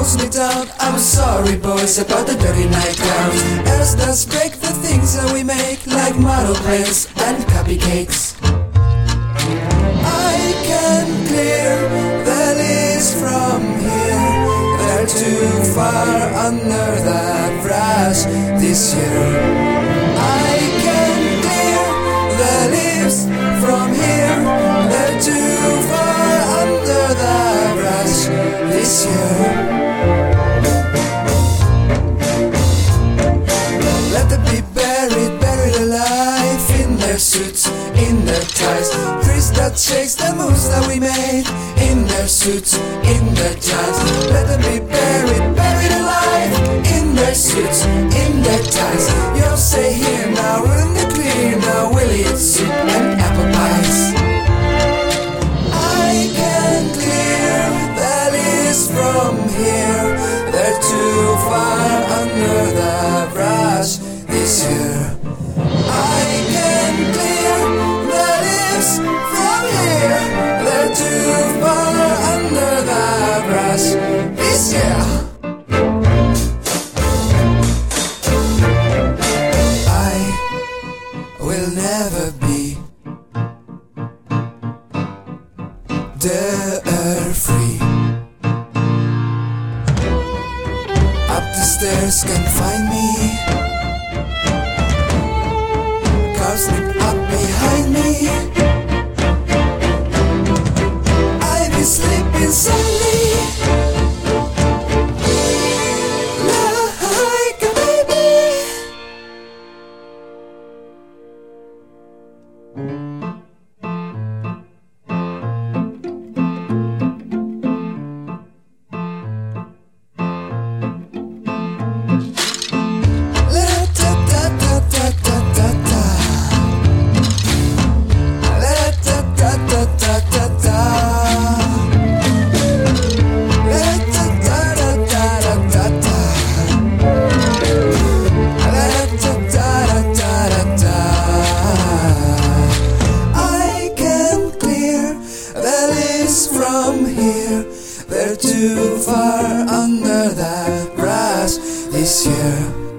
me down. I'm sorry, boys, about the dirty night clowns. As does break the things that we make, like model planes and cupcakes. I can clear the list from here. They're too far under the brush this year. I can clear the list from here. They're too far under the brush this year. That shakes the moves that we made in their suits, in their ties. Let them be buried, buried alive in their suits, in their ties. You'll say here now, we're in the clear now, Willie, it's soup and apple pies. I can clear the list from here. They're too far under the brush this year. Will never be dare free. Up the stairs can find me. The list from here. They're too far under the grass this year.